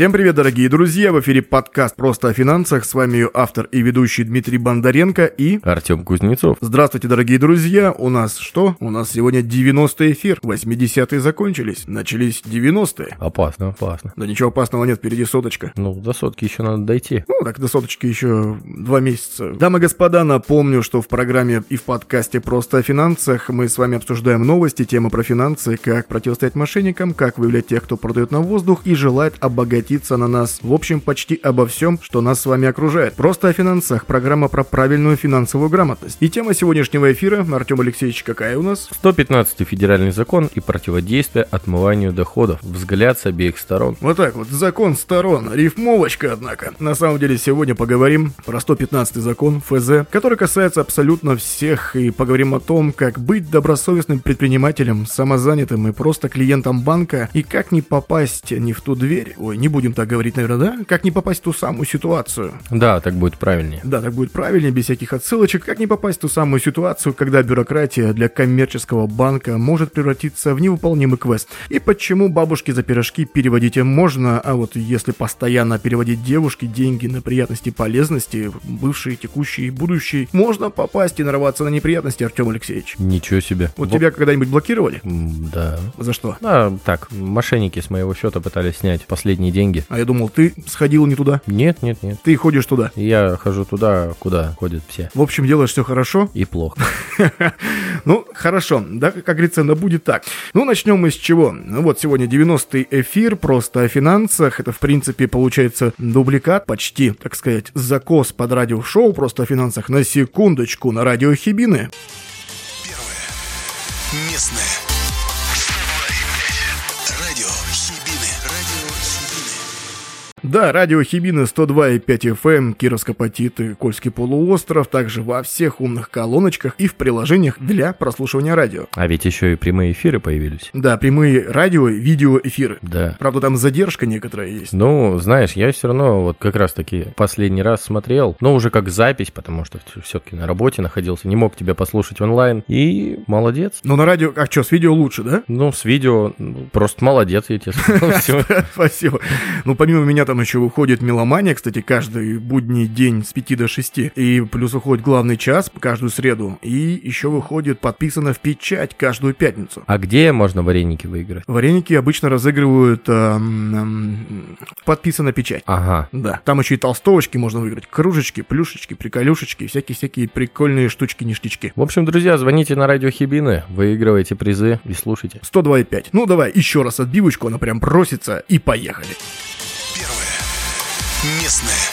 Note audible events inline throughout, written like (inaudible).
Всем привет, дорогие друзья! В эфире подкаст «Просто о финансах». С вами ее автор и ведущий Дмитрий Бондаренко и... Артем Кузнецов. Здравствуйте, дорогие друзья! У нас что? У нас сегодня 90-й эфир. 80-е закончились. Начались 90-е. Опасно, опасно. Да ничего опасного нет, впереди соточка. Ну, до сотки еще надо дойти. Ну, так до соточки еще два месяца. Дамы и господа, напомню, что в программе и в подкасте «Просто о финансах» мы с вами обсуждаем новости, темы про финансы, как противостоять мошенникам, как выявлять тех, кто продает на воздух и желает обогатиться на нас. В общем, почти обо всем, что нас с вами окружает. «Просто о финансах» – программа про правильную финансовую грамотность. И тема сегодняшнего эфира, Артем Алексеевич, какая у нас? 115 федеральный закон и противодействие отмыванию доходов. Взгляд с обеих сторон. Вот так вот, закон сторон. Рифмовочка, однако. На самом деле, сегодня поговорим про 115 закон ФЗ, который касается абсолютно всех, и поговорим о том, как быть добросовестным предпринимателем, самозанятым и просто клиентом банка, и как не попасть не в ту дверь, ой, не будем так говорить, наверное, да? Как не попасть в ту самую ситуацию. Да, так будет правильнее. Да, так будет правильнее, без всяких отсылочек. Как не попасть в ту самую ситуацию, когда бюрократия для коммерческого банка может превратиться в невыполнимый квест. И почему бабушки за пирожки переводить можно, а вот если постоянно переводить девушке деньги на приятности и полезности, бывшие, текущие и будущие, можно попасть и нарваться на неприятности, Артем Алексеевич. Ничего себе. Вот тебя когда-нибудь блокировали? Да. За что? А, так, мошенники с моего счета пытались снять последние деньги. А я думал, ты сходил не туда. Нет, нет, нет. Ты ходишь туда. Я хожу туда, куда ходят все. В общем, делаешь все хорошо. И плохо. (laughs) Ну, хорошо, да, как говорится, да будет так. Ну, начнем мы с чего? Ну, вот сегодня 90-й эфир, просто о финансах. Это, в принципе, получается дубликат, почти, так сказать, закос под радиошоу «Просто о финансах» на секундочку на радио Хибины. Первое. Местное. Да, радио Хибины 102,5 FM, Кировско-Потиты, Кольский полуостров, также во всех умных колоночках и в приложениях для прослушивания радио. А ведь еще и прямые эфиры появились. Да, прямые радио, видеоэфиры. Да. Правда, там задержка некоторая есть. Ну, знаешь, я все равно вот как раз-таки последний раз смотрел, но уже как запись, потому что все-таки на работе находился, не мог тебя послушать онлайн. И молодец. Но на радио, а что, с видео лучше, да? Ну, с видео, ну, просто молодец, я тебе сказал. (laughs) Спасибо. Ну, помимо меня там еще выходит меломания, кстати, каждый будний день с 5 до 6. И плюс выходит главный час каждую среду. И еще выходит подписано в печать каждую пятницу. А где можно вареники выиграть? Вареники обычно разыгрывают эм, эм, подписано печать. Ага. Да, там еще и толстовочки можно выиграть, кружечки, плюшечки, приколюшечки, всякие-всякие прикольные штучки-ништячки. В общем, друзья, звоните на радио Хибины, выигрывайте призы и слушайте. 102,5. Ну давай еще раз отбивочку, она прям просится, и поехали. Местное.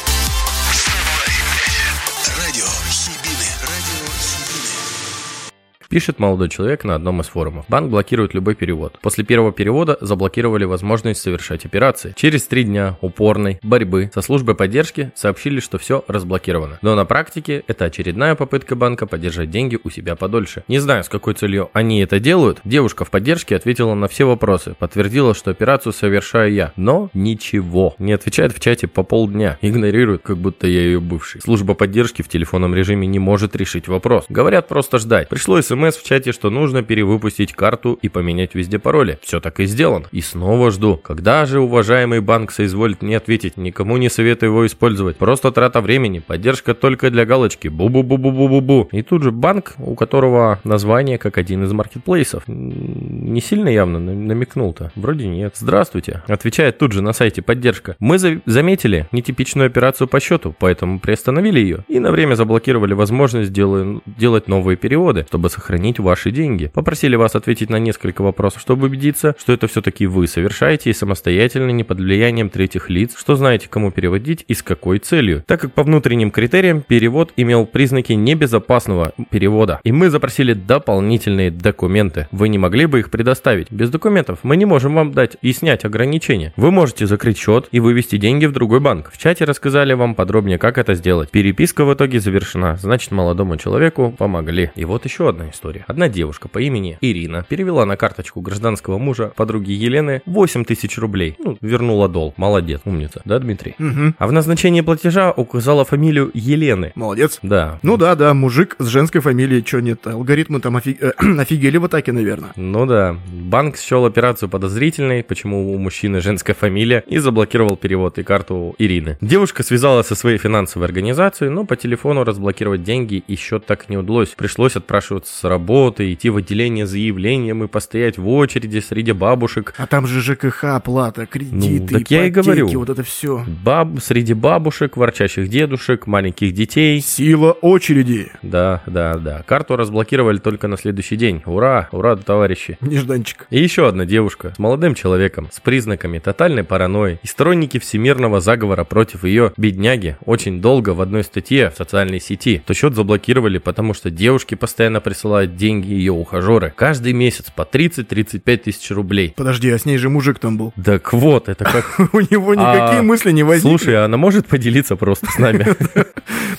Пишет молодой человек на одном из форумов. Банк блокирует любой перевод. После первого перевода заблокировали возможность совершать операции. Через три дня упорной борьбы со службой поддержки сообщили, что все разблокировано. Но на практике это очередная попытка банка подержать деньги у себя подольше. Не знаю, с какой целью они это делают. Девушка в поддержке ответила на все вопросы, подтвердила, что операцию совершаю я. Но ничего. Не отвечает в чате по полдня. Игнорирует, как будто я ее бывший. Служба поддержки в телефонном режиме не может решить вопрос. Говорят просто ждать. Пришло в чате, что нужно перевыпустить карту и поменять везде пароли. Все так и сделано. И снова жду. Когда же уважаемый банк соизволит мне ответить? Никому не советую его использовать. Просто трата времени. Поддержка только для галочки. Бу-бу-бу-бу-бу-бу-бу. И тут же банк, у которого название как один из маркетплейсов. Не сильно явно на- намекнул-то. Вроде нет. Здравствуйте. Отвечает тут же на сайте поддержка. Мы за- заметили нетипичную операцию по счету, поэтому приостановили ее и на время заблокировали возможность дела- делать новые переводы, чтобы сохранить ваши деньги. Попросили вас ответить на несколько вопросов, чтобы убедиться, что это все-таки вы совершаете и самостоятельно, не под влиянием третьих лиц, что знаете, кому переводить и с какой целью. Так как по внутренним критериям перевод имел признаки небезопасного перевода, и мы запросили дополнительные документы. Вы не могли бы их предоставить? Без документов мы не можем вам дать и снять ограничения. Вы можете закрыть счет и вывести деньги в другой банк. В чате рассказали вам подробнее, как это сделать. Переписка в итоге завершена, значит молодому человеку помогли. И вот еще одна история. Одна девушка по имени Ирина перевела на карточку гражданского мужа подруги Елены 8 тысяч рублей. Ну, вернула долг. Молодец, умница. Да, Дмитрий? Угу. А в назначении платежа указала фамилию Елены. Молодец. Да. Ну да, да, мужик с женской фамилией, что нет, алгоритмы там офи- э, (clears throat) офигели в атаке, наверное. Ну да. Банк счел операцию подозрительной, почему у мужчины женская фамилия, и заблокировал перевод и карту Ирины. Девушка связалась со своей финансовой организацией, но по телефону разблокировать деньги и счет так не удалось. Пришлось отпрашиваться работы, идти в отделение с заявлением и постоять в очереди среди бабушек. А там же ЖКХ, оплата, кредиты, Ну, так я и ипотеки, говорю. вот это все. Баб, среди бабушек, ворчащих дедушек, маленьких детей. Сила очереди. Да, да, да. Карту разблокировали только на следующий день. Ура, ура, товарищи. Нежданчик. И еще одна девушка с молодым человеком, с признаками тотальной паранойи. И сторонники всемирного заговора против ее бедняги очень долго в одной статье в социальной сети. То счет заблокировали, потому что девушки постоянно присылают деньги ее ухажеры. Каждый месяц по 30-35 тысяч рублей. Подожди, а с ней же мужик там был. Так вот, это как... (laughs) У него никакие А, мысли не возникли. Слушай, а она может поделиться просто с нами? (laughs)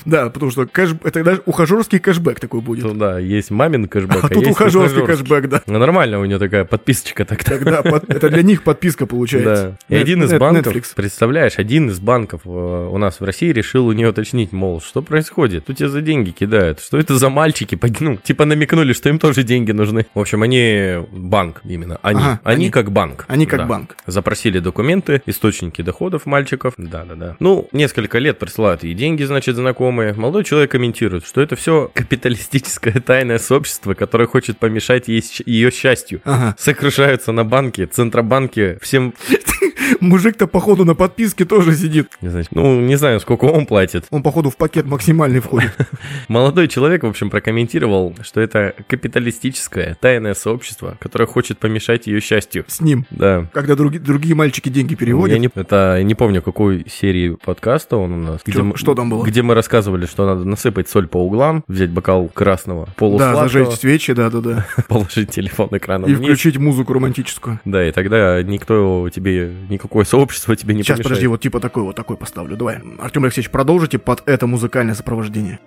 Да, потому что это даже ухажерский кэшбэк такой будет. Ну да, есть мамин кэшбэк, А а тут ухажерский кэшбэк, да. Ну нормально, у нее такая подписочка тогда. Тогда это для них подписка получается. Да. И один из банков, представляешь, один из банков э, у нас в России решил у нее уточнить, мол, что происходит? Тут тебе за деньги кидают. Что это за мальчики? Ну, типа намекнули, что им тоже деньги нужны. В общем, они банк именно. Они. Ага, они, они. как банк. Они как Да. банк. Запросили документы, источники доходов мальчиков. Да-да-да. Ну, несколько лет присылают ей деньги, значит, знакомые. Молодой человек комментирует, что это все капиталистическое тайное сообщество, которое хочет помешать ей ее счастью. Ага. Сокрушаются на банке, центробанке, всем, (laughs) Мужик-то, походу, на подписке тоже сидит. не знаю, ну, не знаю, сколько он платит. Он, походу, в пакет максимальный входит. (laughs) Молодой человек, в общем, прокомментировал, что это капиталистическое тайное сообщество, которое хочет помешать ее счастью. С ним. Да. Когда други- другие мальчики деньги Я переводят. не, это, я не помню, какой серии подкаста он у нас. Чё- мы- что там было? Где мы рассказывали, что надо насыпать соль по углам, взять бокал красного, Да, полусладкого, зажечь свечи, да-да-да. (laughs) положить телефон экраном И вниз. включить музыку романтическую. Да, и тогда никто тебе, никакое сообщество тебе не Сейчас, помешает. подожди, вот типа такой вот такой поставлю. Давай. Артем Алексеевич, продолжите под это музыкальное сопровождение.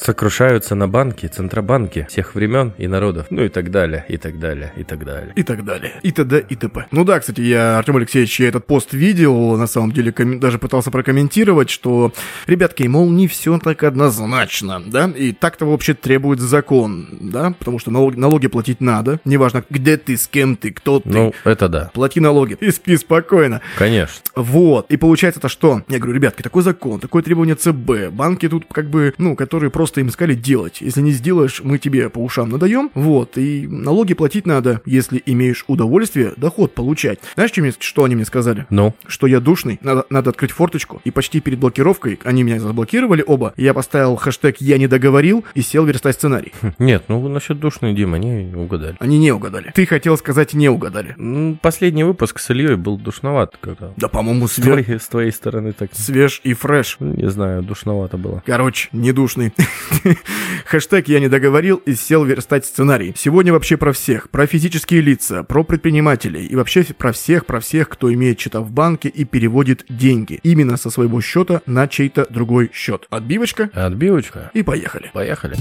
Сокрушаются на банки, центробанки всех времен и народов, ну и так далее, и так далее, и так далее. И так далее. И т.д. и т.п. Ну да, кстати, я, Артем Алексеевич, я этот пост видел, на самом деле, коммен- даже пытался прокомментировать, что, ребятки, мол, не все так однозначно, да, и так-то вообще требует закон, да, потому что налоги, налоги платить надо, неважно, где ты, с кем ты, кто ты. Ну, это да, Плати налоги и спи спокойно. конечно. Вот. И получается это что? Я говорю, ребятки, такой закон, такое требование ЦБ. Банки тут как бы, ну, которые просто им сказали делать. Если не сделаешь, мы тебе по ушам надаем. Вот. И налоги платить надо, если имеешь удовольствие, доход получать. Знаешь, чем мне- что они мне сказали? Ну, Что я душный, надо, надо открыть форточку. И почти перед блокировкой, они меня заблокировали оба, я поставил хэштег «Я не договорил» и сел верстать сценарий. нет, ну насчет душной Дима, они угадали. Они не угадали. Ты хотел сказать «не угадали». Последний выпуск с Ильей был душноват когда. Да, по-моему, свеж, с твоей стороны так, свеж и фреш. не знаю, душновато было. Короче, недушный. (laughs) Хэштег «Я не договорил» и сел верстать сценарий. Сегодня вообще про всех. Про физические лица, про предпринимателей и вообще про всех, про всех, кто имеет счета в банке и переводит деньги. Именно со своего счета на чей-то другой счет. Отбивочка Отбивочка. и поехали. Поехали.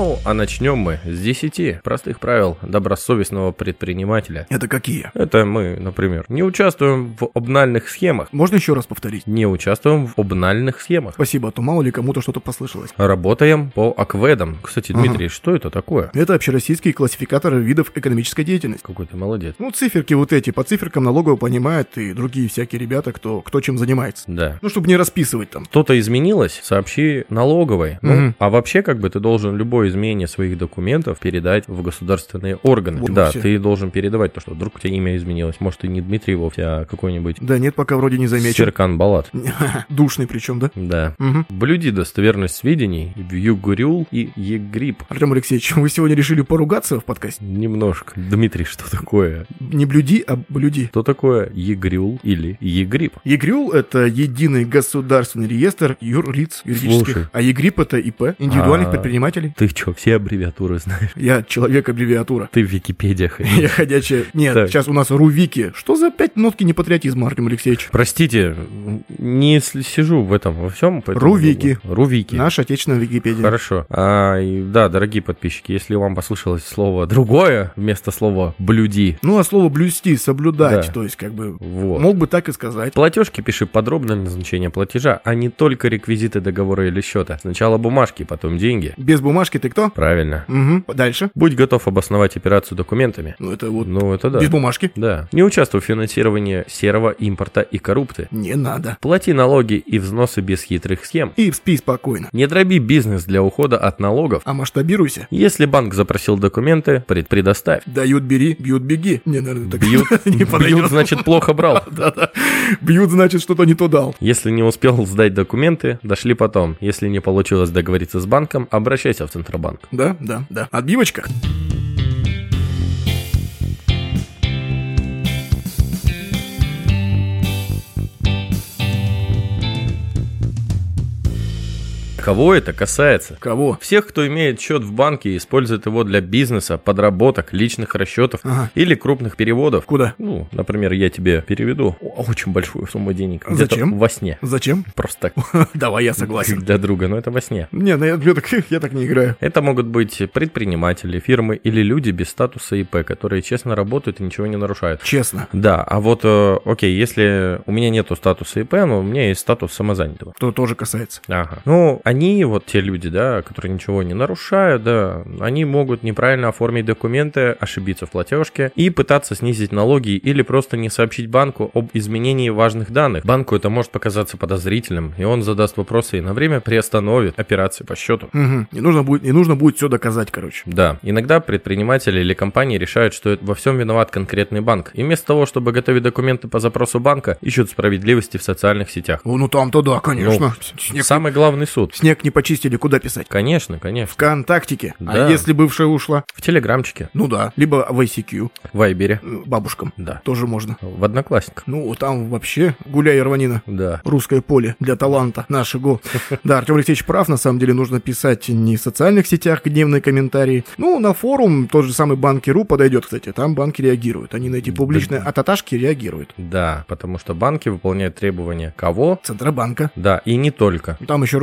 Ну, а начнем мы с 10 простых правил добросовестного предпринимателя. Это какие? Это мы, например, не участвуем в обнальных схемах. Можно еще раз повторить? Не участвуем в обнальных схемах. Спасибо, а то мало ли кому-то что-то послышалось. Работаем по акведам. Кстати, Ага. Дмитрий, что это такое? Это общероссийские классификаторы видов экономической деятельности. Какой ты молодец. Ну, циферки вот эти, по циферкам налогового понимают и другие всякие ребята, кто, кто чем занимается. Да. Ну, чтобы не расписывать там. Что-то изменилось, сообщи налоговой. Ну, Мгм. а вообще, как бы ты должен любое изменение своих документов передать в государственные органы. Вот да, ты должен передавать, то что вдруг у тебя имя изменилось. Может, и не Дмитрий вовсе, а какой-нибудь Да нет, пока вроде не замечен. Серкан Балат. (laughs) Душный причем, да? Да. Угу. Блюди достоверность сведений в ЕГРЮЛ и ЕГРИП. Артем Алексеевич, вы сегодня решили поругаться в подкасте? Немножко. Дмитрий, что такое? Не блюди, а блюди. Что такое ЕГРЮЛ или ЕГРИП? ЕГРЮЛ – это единый государственный реестр юрлиц юридических, Слушай. а ЕГРИП – это ИП, индивидуальных А. предпринимателей. Ты что, все аббревиатуры знаешь. Я человек-аббревиатура. Ты в Википедиях. (laughs) Я ходячая... Нет, Так. сейчас у нас Рувики. Что за пять нотки непатриотизма, Артем Алексеевич? Простите, не сижу в этом во всем. Рувики. Рувики. Наша отечественная Википедия. Хорошо. А, и да, дорогие подписчики, если вам послышалось слово другое вместо слова блюди, Ну, а слово блюсти, соблюдать, Да. то есть, как бы, вот. мог бы так и сказать. Платежки пиши подробное назначение платежа, а не только реквизиты договора или счета. Сначала бумажки, потом деньги. Без бумажки ты кто? Правильно. Угу. Дальше. Будь готов обосновать операцию документами. Ну, это вот Ну, это да. без бумажки. Да. Не участвуй в финансировании серого импорта и коррупции. Не надо. Плати налоги и взносы без хитрых схем. И спи спокойно. Не дроби бизнес для ухода от налогов. А масштабируйся. Если банк запросил документы, пред- предоставь. Дают, бери, бьют, беги. Не, наверное, так Бьют, (laughs) не бьют, значит, плохо брал. (laughs) Да-да. Бьют, значит, что-то не то дал. Если не успел сдать документы, дошли потом. Если не получилось договориться с банком, обращайся в Центробанк. Да, да, да. Отбивочка. Кого это касается? Кого? Всех, кто имеет счет в банке и использует его для бизнеса, подработок, личных расчетов Ага. или крупных переводов. Куда? Ну, например, я тебе переведу очень большую сумму денег. Зачем? Во сне. Зачем? Просто так. (laughs) Давай, я согласен. Для друга, но это во сне. Не, ну я, я так, (laughs) я так не играю. Это могут быть предприниматели, фирмы или люди без статуса ИП, которые честно работают и ничего не нарушают. Честно. Да, а вот, э, окей, если у меня нету статуса ИП, но у меня есть статус самозанятого. То тоже касается. Ага. Ну, они, вот те люди, да, которые ничего не нарушают, да, они могут неправильно оформить документы, ошибиться в платежке и пытаться снизить налоги или просто не сообщить банку об изменении важных данных. Банку это может показаться подозрительным, и он задаст вопросы и на время приостановит операции по счету. Мгм. Не нужно будет, не нужно будет все доказать, короче. Да, иногда предприниматели или компании решают, что во всем виноват конкретный банк. И вместо того, чтобы готовить документы по запросу банка, ищут справедливости в социальных сетях. О, ну там-то да, конечно. Ну, Самый главный суд. Снег не почистили, куда писать? Конечно, конечно. Вконтактике. Да. А если бывшая ушла? В Телеграмчике, Ну да. Либо в ICQ. в Вайбере, э, Бабушкам. да. Тоже можно. В Одноклассниках, Ну, там вообще гуляй, рванина. да. Русское поле для таланта нашего. (laughs) Да, Артем Алексеевич прав, на самом деле нужно писать не в социальных сетях гневные комментарии. Ну, на форум тот же самый Банки.ру подойдет, кстати. Там банки реагируют. Они на эти публичные ататашки реагируют. Да, потому что банки выполняют требования кого? Центробанка. Да, и не только. Там еще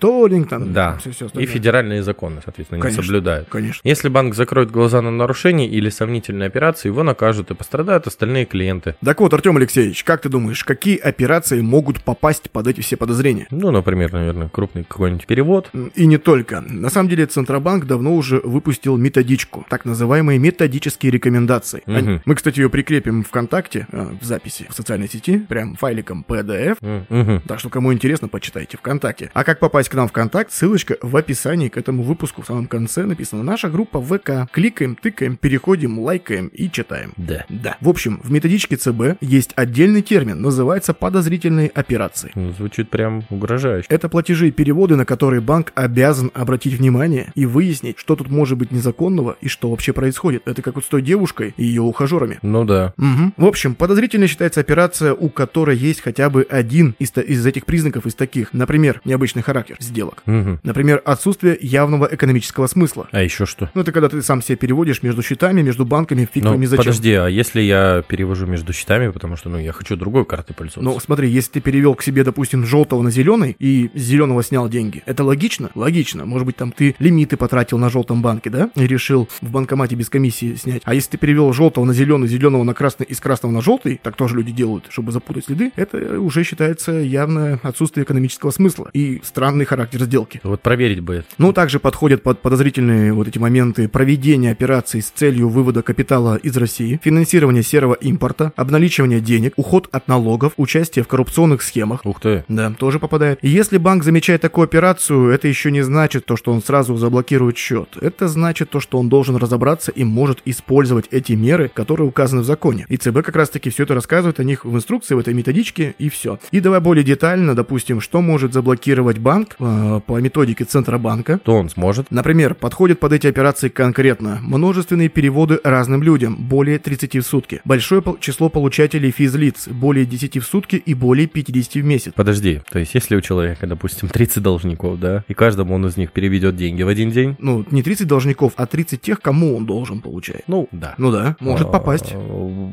Росфинмониторинг, там Да, все, все и федеральные законы, соответственно, Конечно. не соблюдают. Конечно. Если банк закроет глаза на нарушение или сомнительные операции, его накажут и пострадают остальные клиенты. Так вот, Артем Алексеевич, как ты думаешь, какие операции могут попасть под эти все подозрения? Ну, например, наверное, крупный какой-нибудь перевод. И не только. На самом деле Центробанк давно уже выпустил методичку, так называемые методические рекомендации. Они- Мы, кстати, ее прикрепим ВКонтакте, э, в записи в социальной сети, прям файликом PDF. Мгм. Так что, кому интересно, почитайте ВКонтакте. А как попасть к нам в ВКонтакт, ссылочка в описании к этому выпуску. В самом конце написано «Наша группа ВК». Кликаем, тыкаем, переходим, лайкаем и читаем. Да. Да. В общем, в методичке ЦБ есть отдельный термин, называется подозрительные операции. Ну, Звучит прям угрожающе. Это платежи и переводы, на которые банк обязан обратить внимание и выяснить, что тут может быть незаконного и что вообще происходит. Это как вот с той девушкой и ее ухажерами. Ну да. Мгм. В общем, подозрительной считается операция, у которой есть хотя бы один из, из этих признаков, из таких. Например, необычный характер сделок. Мгм. Например, отсутствие явного экономического смысла. А еще что? Ну, это когда ты сам себе переводишь между счетами, между банками, фиг Ну, зачем. подожди, а если я перевожу между счетами, потому что, ну, я хочу другой картой пользоваться? Ну, смотри, если ты перевел к себе, допустим, желтого на зеленый и с зеленого снял деньги, это логично? Логично. Может быть, там ты лимиты потратил на желтом банке, да? И решил в банкомате без комиссии снять. А если ты перевел желтого на зеленый, зеленого на красный и с красного на желтый, так тоже люди делают, чтобы запутать следы, это уже считается явно отсутствие экономического смысла и странный характер сделки. Вот проверить бы это. Ну, также подходят под подозрительные вот эти моменты проведения операций с целью вывода капитала из России, финансирования серого импорта, обналичивания денег, уход от налогов, участие в коррупционных схемах. Ух ты. Да, тоже попадает. И если банк замечает такую операцию, это еще не значит то, что он сразу заблокирует счет. Это значит то, что он должен разобраться и может использовать эти меры, которые указаны в законе. И ЦБ как раз таки все это рассказывает о них в инструкции, в этой методичке, и все. И давай более детально, допустим, что может заблокировать банк э, по методике Центробанка, То он сможет. Например, подходит под эти операции конкретно множественные переводы разным людям, более 30 в сутки, большое число получателей физлиц, более 10 в сутки и более 50 в месяц. Подожди, то есть если у человека, допустим, 30 должников, да, и каждому он из них переведет деньги в один день, Ну, не 30 должников, а 30 тех, кому он должен получать. ну, да. Ну да, может А, попасть.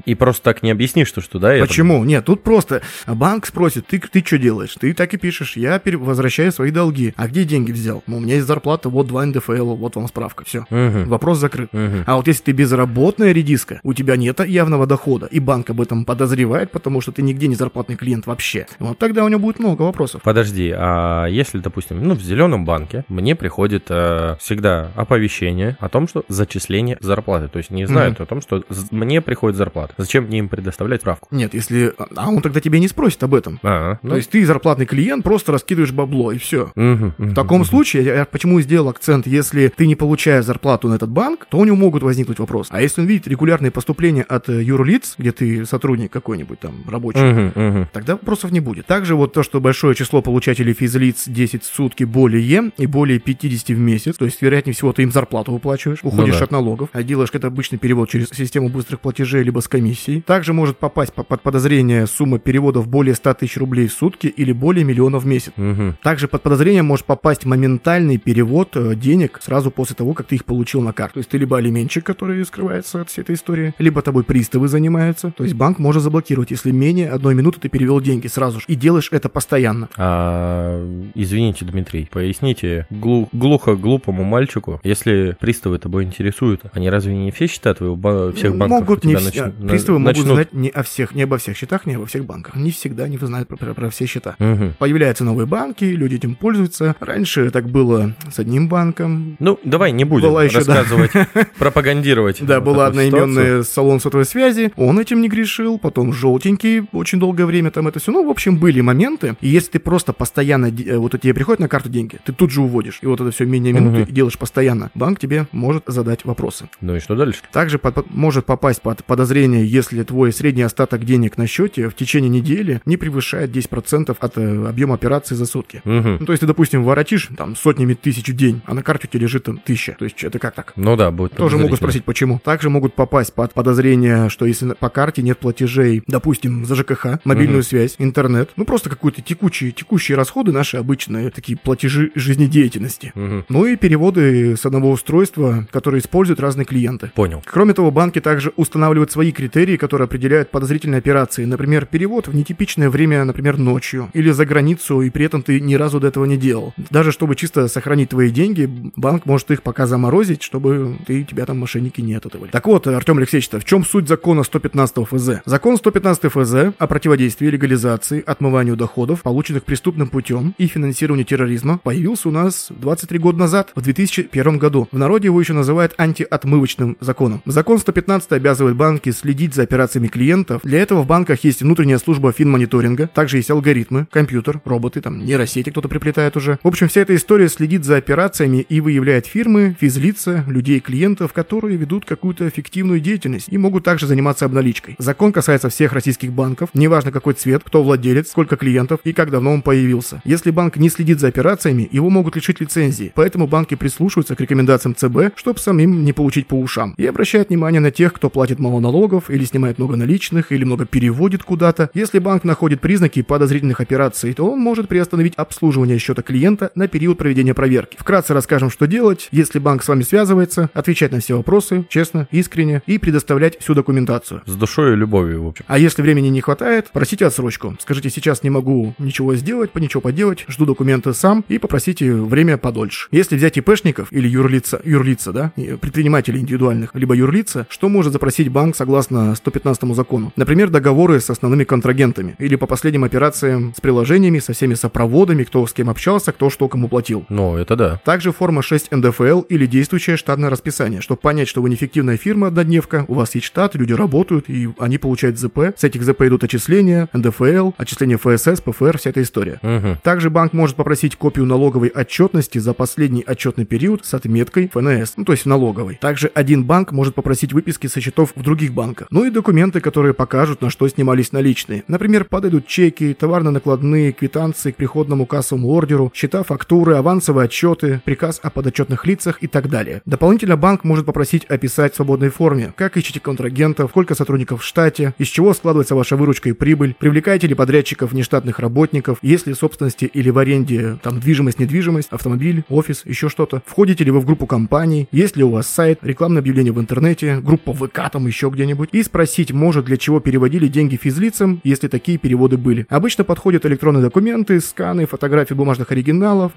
И просто так не объяснишь, что, что да, Почему? Нет, тут просто банк спросит, ты, ты что делаешь? Ты так и пишешь, я возвращаю свои долги. А где деньги взял? Ну, у меня есть зарплата, вот два НДФЛ, вот вам справка, все. Мгм. Вопрос закрыт. Мгм. А вот если ты безработная редиска, у тебя нет явного дохода, и банк об этом подозревает, потому что ты нигде не зарплатный клиент вообще, вот тогда у него будет много вопросов. Подожди, а если, допустим, ну, в зеленом банке мне приходит э, всегда оповещение о том, что зачисление зарплаты. То есть не знают о том, что мне приходит зарплата. Зачем мне им предоставлять справку? Нет, если... А он тогда тебя не спросит об этом. А, ну, То есть ты зарплатный клиент, просто раскидываешь бабло, и все. Мгм, мгм. В таком случае, я почему сделал акцент, если ты не получаешь зарплату на этот банк, то у него могут возникнуть вопросы. А если он видит регулярные поступления от э, юрлиц, где ты сотрудник какой-нибудь там рабочий, Мгм, мгм. Тогда вопросов не будет. Также вот то, что большое число получателей физлиц 10 в сутки более и более 50 в месяц, то есть, вероятнее всего, ты им зарплату выплачиваешь, уходишь да. от налогов, а делаешь это обычный перевод через систему быстрых платежей либо с комиссией. Также может попасть по- под подозрение сумма переводов более 100 тысяч рублей в сутки или более миллиона в месяц. Мгм. Также под подозрение может попасть моментальный перевод э, денег сразу после того, как ты их получил на карту. То есть ты либо алименщик, который скрывается от всей этой истории, либо тобой приставы занимаются. То есть банк может заблокировать, если менее одной минуты ты перевел деньги сразу же. И делаешь это постоянно. А, извините, Дмитрий, поясните глу- глухо глупому мальчику, если приставы тобой интересуют, они разве не все счета твоего ба- всех банков могут не все. нач- на- Приставы могут начнут? знать не о всех, не обо всех счетах, не обо всех банках. Не всегда не знают про, про- про все счета. Мгм. Появляются новые банки, люди этим пользуются. Раньше так было с одним банком, Ну, давай не будем Была еще, да. рассказывать, (laughs) пропагандировать. Да, вот была одноименная салон сотовой связи, он этим не грешил, потом желтенький очень долгое время там это все. Ну, в общем, были моменты. И если ты просто постоянно, э, вот тебе приходят на карту деньги, ты тут же уводишь, и вот это все менее минуты Мгм. делаешь постоянно, банк тебе может задать вопросы. Ну и что дальше? Также под- может попасть под подозрение, если твой средний остаток денег на счете в течение недели не превышает 10% от э, объема операций за сутки. Мгм. Ну, то есть ты, допустим, воротишь там сотнями тысяч в день, а на карте у тебя лежит там тысяча. То есть это как так? Ну да, будет Тоже могут спросить, почему. Также могут попасть под подозрение, что если по карте нет платежей, допустим, за ЖКХ, мобильную Мгм. связь, интернет, ну просто какие-то текучие, текущие расходы, наши обычные такие платежи жизнедеятельности. Мгм. Ну и переводы с одного устройства, которые используют разные клиенты. Понял. Кроме того, банки также устанавливают свои критерии, которые определяют подозрительные операции. Например, перевод в нетипичное время, например, ночью, или за границу, и при этом ты ни разу до этого не делал. Даже чтобы чисто сохранить твои деньги, банк может их пока заморозить, чтобы ты, тебя там мошенники не ототывали. Так вот, Артем Алексеевич, в чем суть закона 115 ФЗ? Закон 115 ФЗ о противодействии легализации, отмыванию доходов, полученных преступным путем и финансированию терроризма, появился у нас 23 года назад, в 2001 году. В народе его еще называют антиотмывочным законом. Закон 115 обязывает банки следить за операциями клиентов. Для этого в банках есть внутренняя служба финмониторинга, также есть алгоритмы, компьютер, роботы, там нейросети кто-то приплетает уже. В общем, вся эта история следит за операциями и выявляет фирмы, физлица, людей, клиентов, которые ведут какую-то фиктивную деятельность и могут также заниматься обналичкой. Закон касается всех российских банков, неважно какой цвет, кто владелец, сколько клиентов и как давно он появился. Если банк не следит за операциями, его могут лишить лицензии, поэтому банки прислушиваются к рекомендациям ЦБ, чтобы самим не получить по ушам, и обращают внимание на тех, кто платит мало налогов или снимает много наличных, или много переводит куда-то. Если банк находит признаки подозрительных операций, то он может приостановить обслуживание счета клиента на период проведения проверки. Вкратце расскажем, что делать, если банк с вами связывается, отвечать на все вопросы, честно, искренне, и предоставлять всю документацию. С душой и любовью, в общем. А если времени не хватает, просите отсрочку. Скажите, сейчас не могу ничего сделать, ничего поделать, жду документы сам, и попросите время подольше. Если взять ИПшников или юрлица, юрлица, да, предпринимателей индивидуальных, либо юрлица, что может запросить банк согласно 115 закону? Например, договоры с основными контрагентами, или по последним операциям с приложениями, со всеми сопроводами, кто с кем общался, кто что кому платил. Ну, это да. Также форма 6 НДФЛ или действующее штатное расписание, чтобы понять, что вы не фиктивная фирма однодневка, у вас есть штат, люди работают, и они получают ЗП. С этих ЗП идут отчисления, НДФЛ, отчисления ФСС, ПФР, вся эта история. Мгм. Также банк может попросить копию налоговой отчетности за последний отчетный период с отметкой ФНС, ну то есть налоговой. Также один банк может попросить выписки со счетов в других банках. Ну и документы, которые покажут, на что снимались наличные. Например, подойдут чеки, товарно-накладные, квитанции к приходному кассовому ордеру, счета, фактуры, авансовые отчеты, приказ о подотчетных лицах и так далее. Дополнительно банк может попросить описать в свободной форме, как ищете контрагентов, сколько сотрудников в штате, из чего складывается ваша выручка и прибыль, привлекаете ли подрядчиков, нештатных работников, есть ли собственности или в аренде там движимость, недвижимость, автомобиль, офис, еще что-то. Входите ли вы в группу компаний, есть ли у вас сайт, рекламное объявление в интернете, группа ВК там еще где-нибудь. И спросить, может для чего переводили деньги физлицам, если такие переводы были. Обычно подходят электронные документы, сканы, фотографии бумажных оригиналов.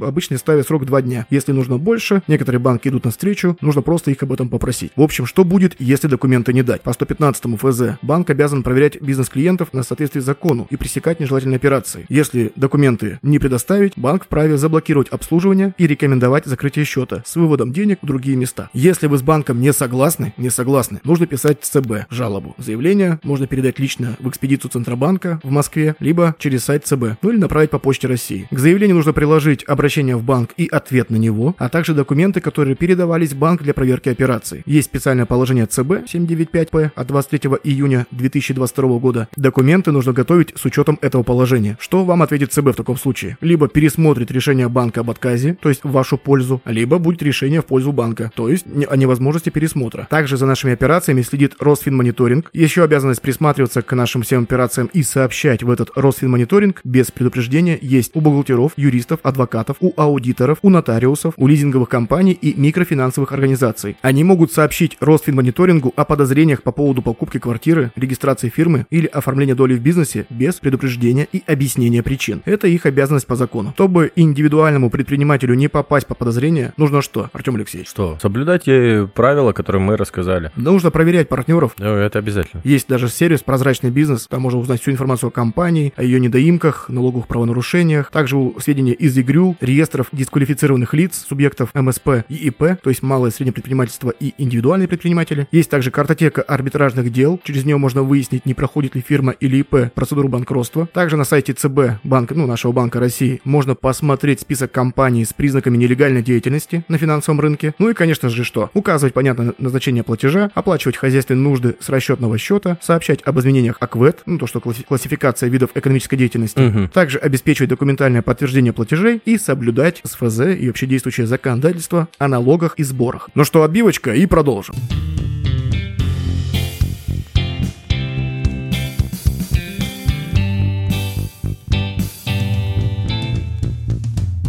Обычно ставят срок 2 дня. Если нужно больше, некоторые банки идут навстречу, нужно просто их об этом попросить. В общем, что будет, если документы не дать? По 115 ФЗ банк обязан проверять бизнес клиентов на соответствие закону и пресекать нежелательные операции. Если документы не предоставить, банк вправе заблокировать обслуживание и рекомендовать закрытие счета с выводом денег в другие места. Если вы с банком не согласны, не согласны, нужно писать ЦБ жалобу. Заявление можно передать лично в экспедицию Центробанка в Москве, либо через сайт ЦБ, ну или направить по почте России. К заявлению нужно приложить обращение в банк и ответ на него, а также документы, которые передавались в банк для проверки операций. Есть специальное положение ЦБ 795П от 23 июня 2022 года. Документы нужно готовить с учетом этого положения. Что вам ответит ЦБ в таком случае? Либо пересмотрит решение банка об отказе, то есть в вашу пользу, либо будет решение в пользу банка, то есть о невозможности пересмотра. Также за нашими операциями следит Росфинмониторинг. Еще обязанность присматриваться к нашим всем операциям и сообщать в этот Росфинмониторинг без предупреждения есть у бухгалтеров, юристов, адвокатов, у аудиторов, у нотариусов, у лизинговых компаний и микрофинансовых организаций. Они могут сообщить Росфинмониторингу о подозрениях по поводу покупки квартиры, регистрации фирмы или оформления доли в бизнесе без предупреждения и объяснения причин. Это их обязанность по закону. Чтобы индивидуальному предпринимателю не попасть по подозрение, нужно что, Артем Алексеевич? Что? Соблюдать те правила, которые мы рассказали. Нужно проверять партнеров. Ну, это обязательно. Есть даже сервис «Прозрачный бизнес», там можно узнать всю информацию о компании, о ее недоимках, налоговых правонарушениях, также сведения из ИГРЮ, реестров дисквалифицированных лиц, субъектов МСП и ИП, то есть малое и среднее предпринимательство и индивидуальные предприниматели. Есть также картотека арбитражных дел, через нее можно выяснить, не проходит ли фирма или ИП процедуру банкротства. Также на сайте ЦБ, банк, ну, нашего Банка России, можно посмотреть список компаний с признаками нелегальной деятельности на финансовом рынке. Ну и, конечно же, что? Указывать, понятно, назначение платежа, оплачивать хозяйственные нужды с расчетного счета, сообщать об изменениях АКВЭД, ну, то, что классификация видов экономической деятельности, Мгм. также обеспечивать документальное подтверждение платежей и соблюдать СФЗ и вообще действующее законодательство о налогах и сборах. Ну что, отбивочка и продолжим.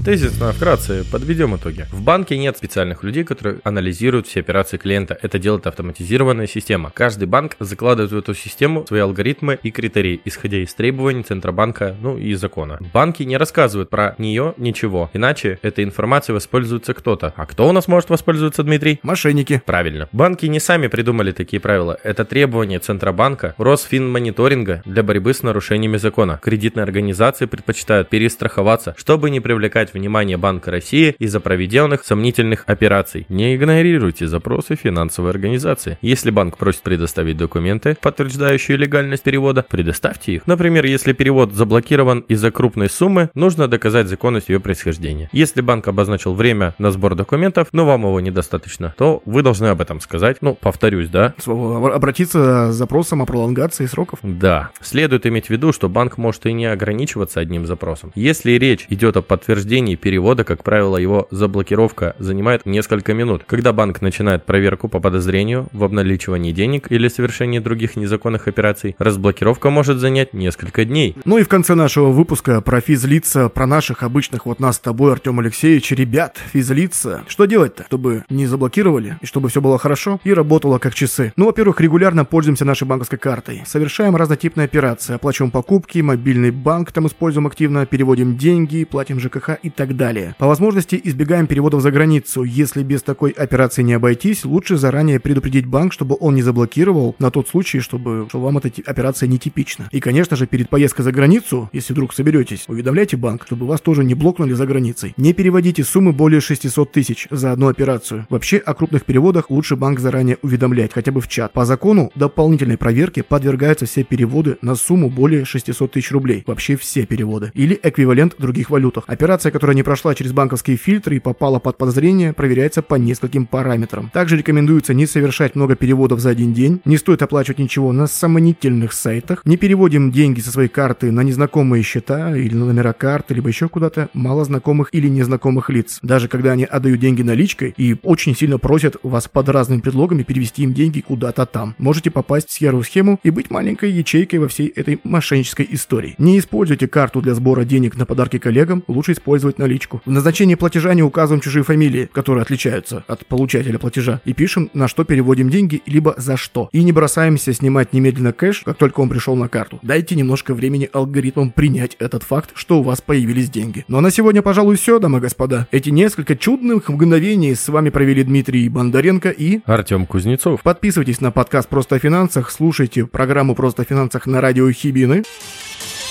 Тезисно, вкратце, подведем итоги. В банке нет специальных людей, которые анализируют все операции клиента. Это делает автоматизированная система. Каждый банк закладывает в эту систему свои алгоритмы и критерии, исходя из требований Центробанка, ну и закона. Банки не рассказывают про нее ничего, иначе этой информацией воспользуется кто-то. А кто у нас может воспользоваться, Дмитрий? Мошенники. Правильно. Банки не сами придумали такие правила. Это требования Центробанка, Росфинмониторинга для борьбы с нарушениями закона. Кредитные организации предпочитают перестраховаться, чтобы не привлекать внимание Банка России из-за проведенных сомнительных операций. Не игнорируйте запросы финансовой организации. Если банк просит предоставить документы, подтверждающие легальность перевода, предоставьте их. Например, если перевод заблокирован из-за крупной суммы, нужно доказать законность ее происхождения. Если банк обозначил время на сбор документов, но вам его недостаточно, то вы должны об этом сказать. Ну, повторюсь, да? Обратиться с запросом о пролонгации сроков. Да. Следует иметь в виду, что банк может и не ограничиваться одним запросом. Если речь идет о подтверждении перевода, как правило, его заблокировка занимает несколько минут. Когда банк начинает проверку по подозрению в обналичивании денег или совершении других незаконных операций, разблокировка может занять несколько дней. Ну и в конце нашего выпуска про физлица, про наших обычных вот нас с тобой, Артем Алексеевич, ребят, физлица. Что делать-то? Чтобы не заблокировали, и чтобы все было хорошо и работало как часы. Ну, во-первых, регулярно пользуемся нашей банковской картой. Совершаем разнотипные операции, оплачиваем покупки, мобильный банк там используем активно, переводим деньги, платим ЖКХ и так далее. По возможности избегаем переводов за границу. Если без такой операции не обойтись, лучше заранее предупредить банк, чтобы он не заблокировал на тот случай, чтобы что вам эта операция нетипична. И, конечно же, перед поездкой за границу, если вдруг соберетесь, уведомляйте банк, чтобы вас тоже не блокнули за границей. Не переводите суммы более 600 тысяч за одну операцию. Вообще, о крупных переводах лучше банк заранее уведомлять, хотя бы в чат. По закону, дополнительной проверке подвергаются все переводы на сумму более 600 тысяч рублей. Вообще все переводы. Или эквивалент в других валютах. Операция, которая не прошла через банковские фильтры и попала под подозрение, проверяется по нескольким параметрам. Также рекомендуется не совершать много переводов за один день, не стоит оплачивать ничего на сомнительных сайтах, не переводим деньги со своей карты на незнакомые счета или на номера карты, либо еще куда-то малознакомых или незнакомых лиц. Даже когда они отдают деньги наличкой и очень сильно просят вас под разными предлогами перевести им деньги куда-то там. Можете попасть в серую схему и быть маленькой ячейкой во всей этой мошеннической истории. Не используйте карту для сбора денег на подарки коллегам, лучше использовать наличку. В назначении платежа не указываем чужие фамилии, которые отличаются от получателя платежа, и пишем, на что переводим деньги, либо за что. И не бросаемся снимать немедленно кэш, как только он пришел на карту. Дайте немножко времени алгоритмам принять этот факт, что у вас появились деньги. Ну а на сегодня, пожалуй, все, дамы и господа. Эти несколько чудных мгновений с вами провели Дмитрий Бондаренко и... Артем Кузнецов. Подписывайтесь на подкаст «Просто о финансах», слушайте программу «Просто о финансах» на радио Хибины.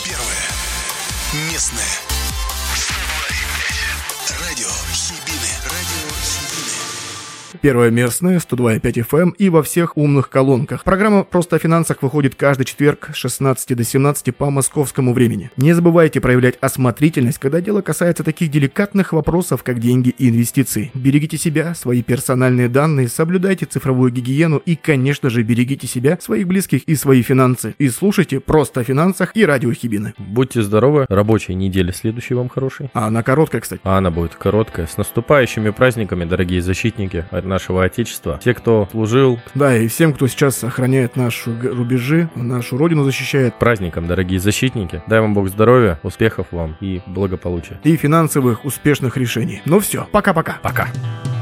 Первое. Местное. Первое местное, 102,5 FM и во всех умных колонках. Программа «Просто о финансах» выходит каждый четверг с 16 до 17 по московскому времени. Не забывайте проявлять осмотрительность, когда дело касается таких деликатных вопросов, как деньги и инвестиции. Берегите себя, свои персональные данные, соблюдайте цифровую гигиену и, конечно же, берегите себя, своих близких и свои финансы. И слушайте «Просто о финансах» и радио Хибины. Будьте здоровы, рабочей недели следующей вам хорошей. А она короткая, кстати. А она будет короткая. С наступающими праздниками, дорогие защитники нашего Отечества. Те, кто служил Да, и всем, кто сейчас охраняет наши рубежи, нашу родину защищает, праздником, дорогие защитники. Дай вам Бог здоровья, успехов вам и благополучия. и финансовых успешных решений. Ну все, пока-пока. Пока. С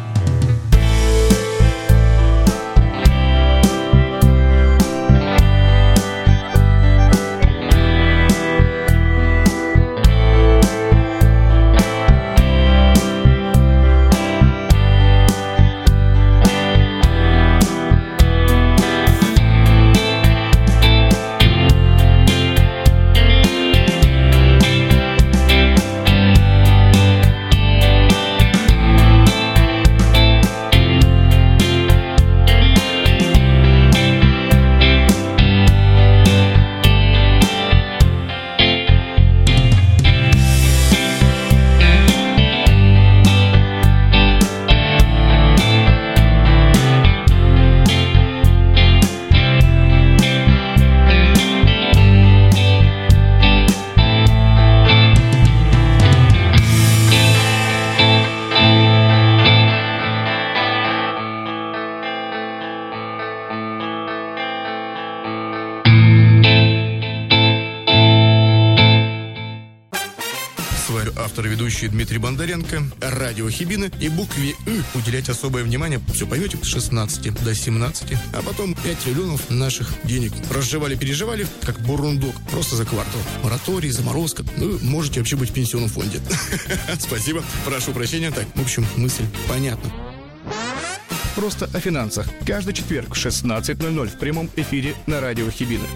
ведущий Дмитрий Бондаренко, радио Хибины и букве «Ы» уделять особое внимание, все поймете, с 16 до 17, а потом 5 триллионов наших денег. Разжевали-переживали, как бурундук, просто за квартал. Мораторий, заморозка, ну, можете вообще быть в пенсионном фонде. (laughs) Спасибо, прошу прощения, так, в общем, мысль понятна. Просто о финансах. Каждый четверг в 16.00 в прямом эфире на радио Хибины.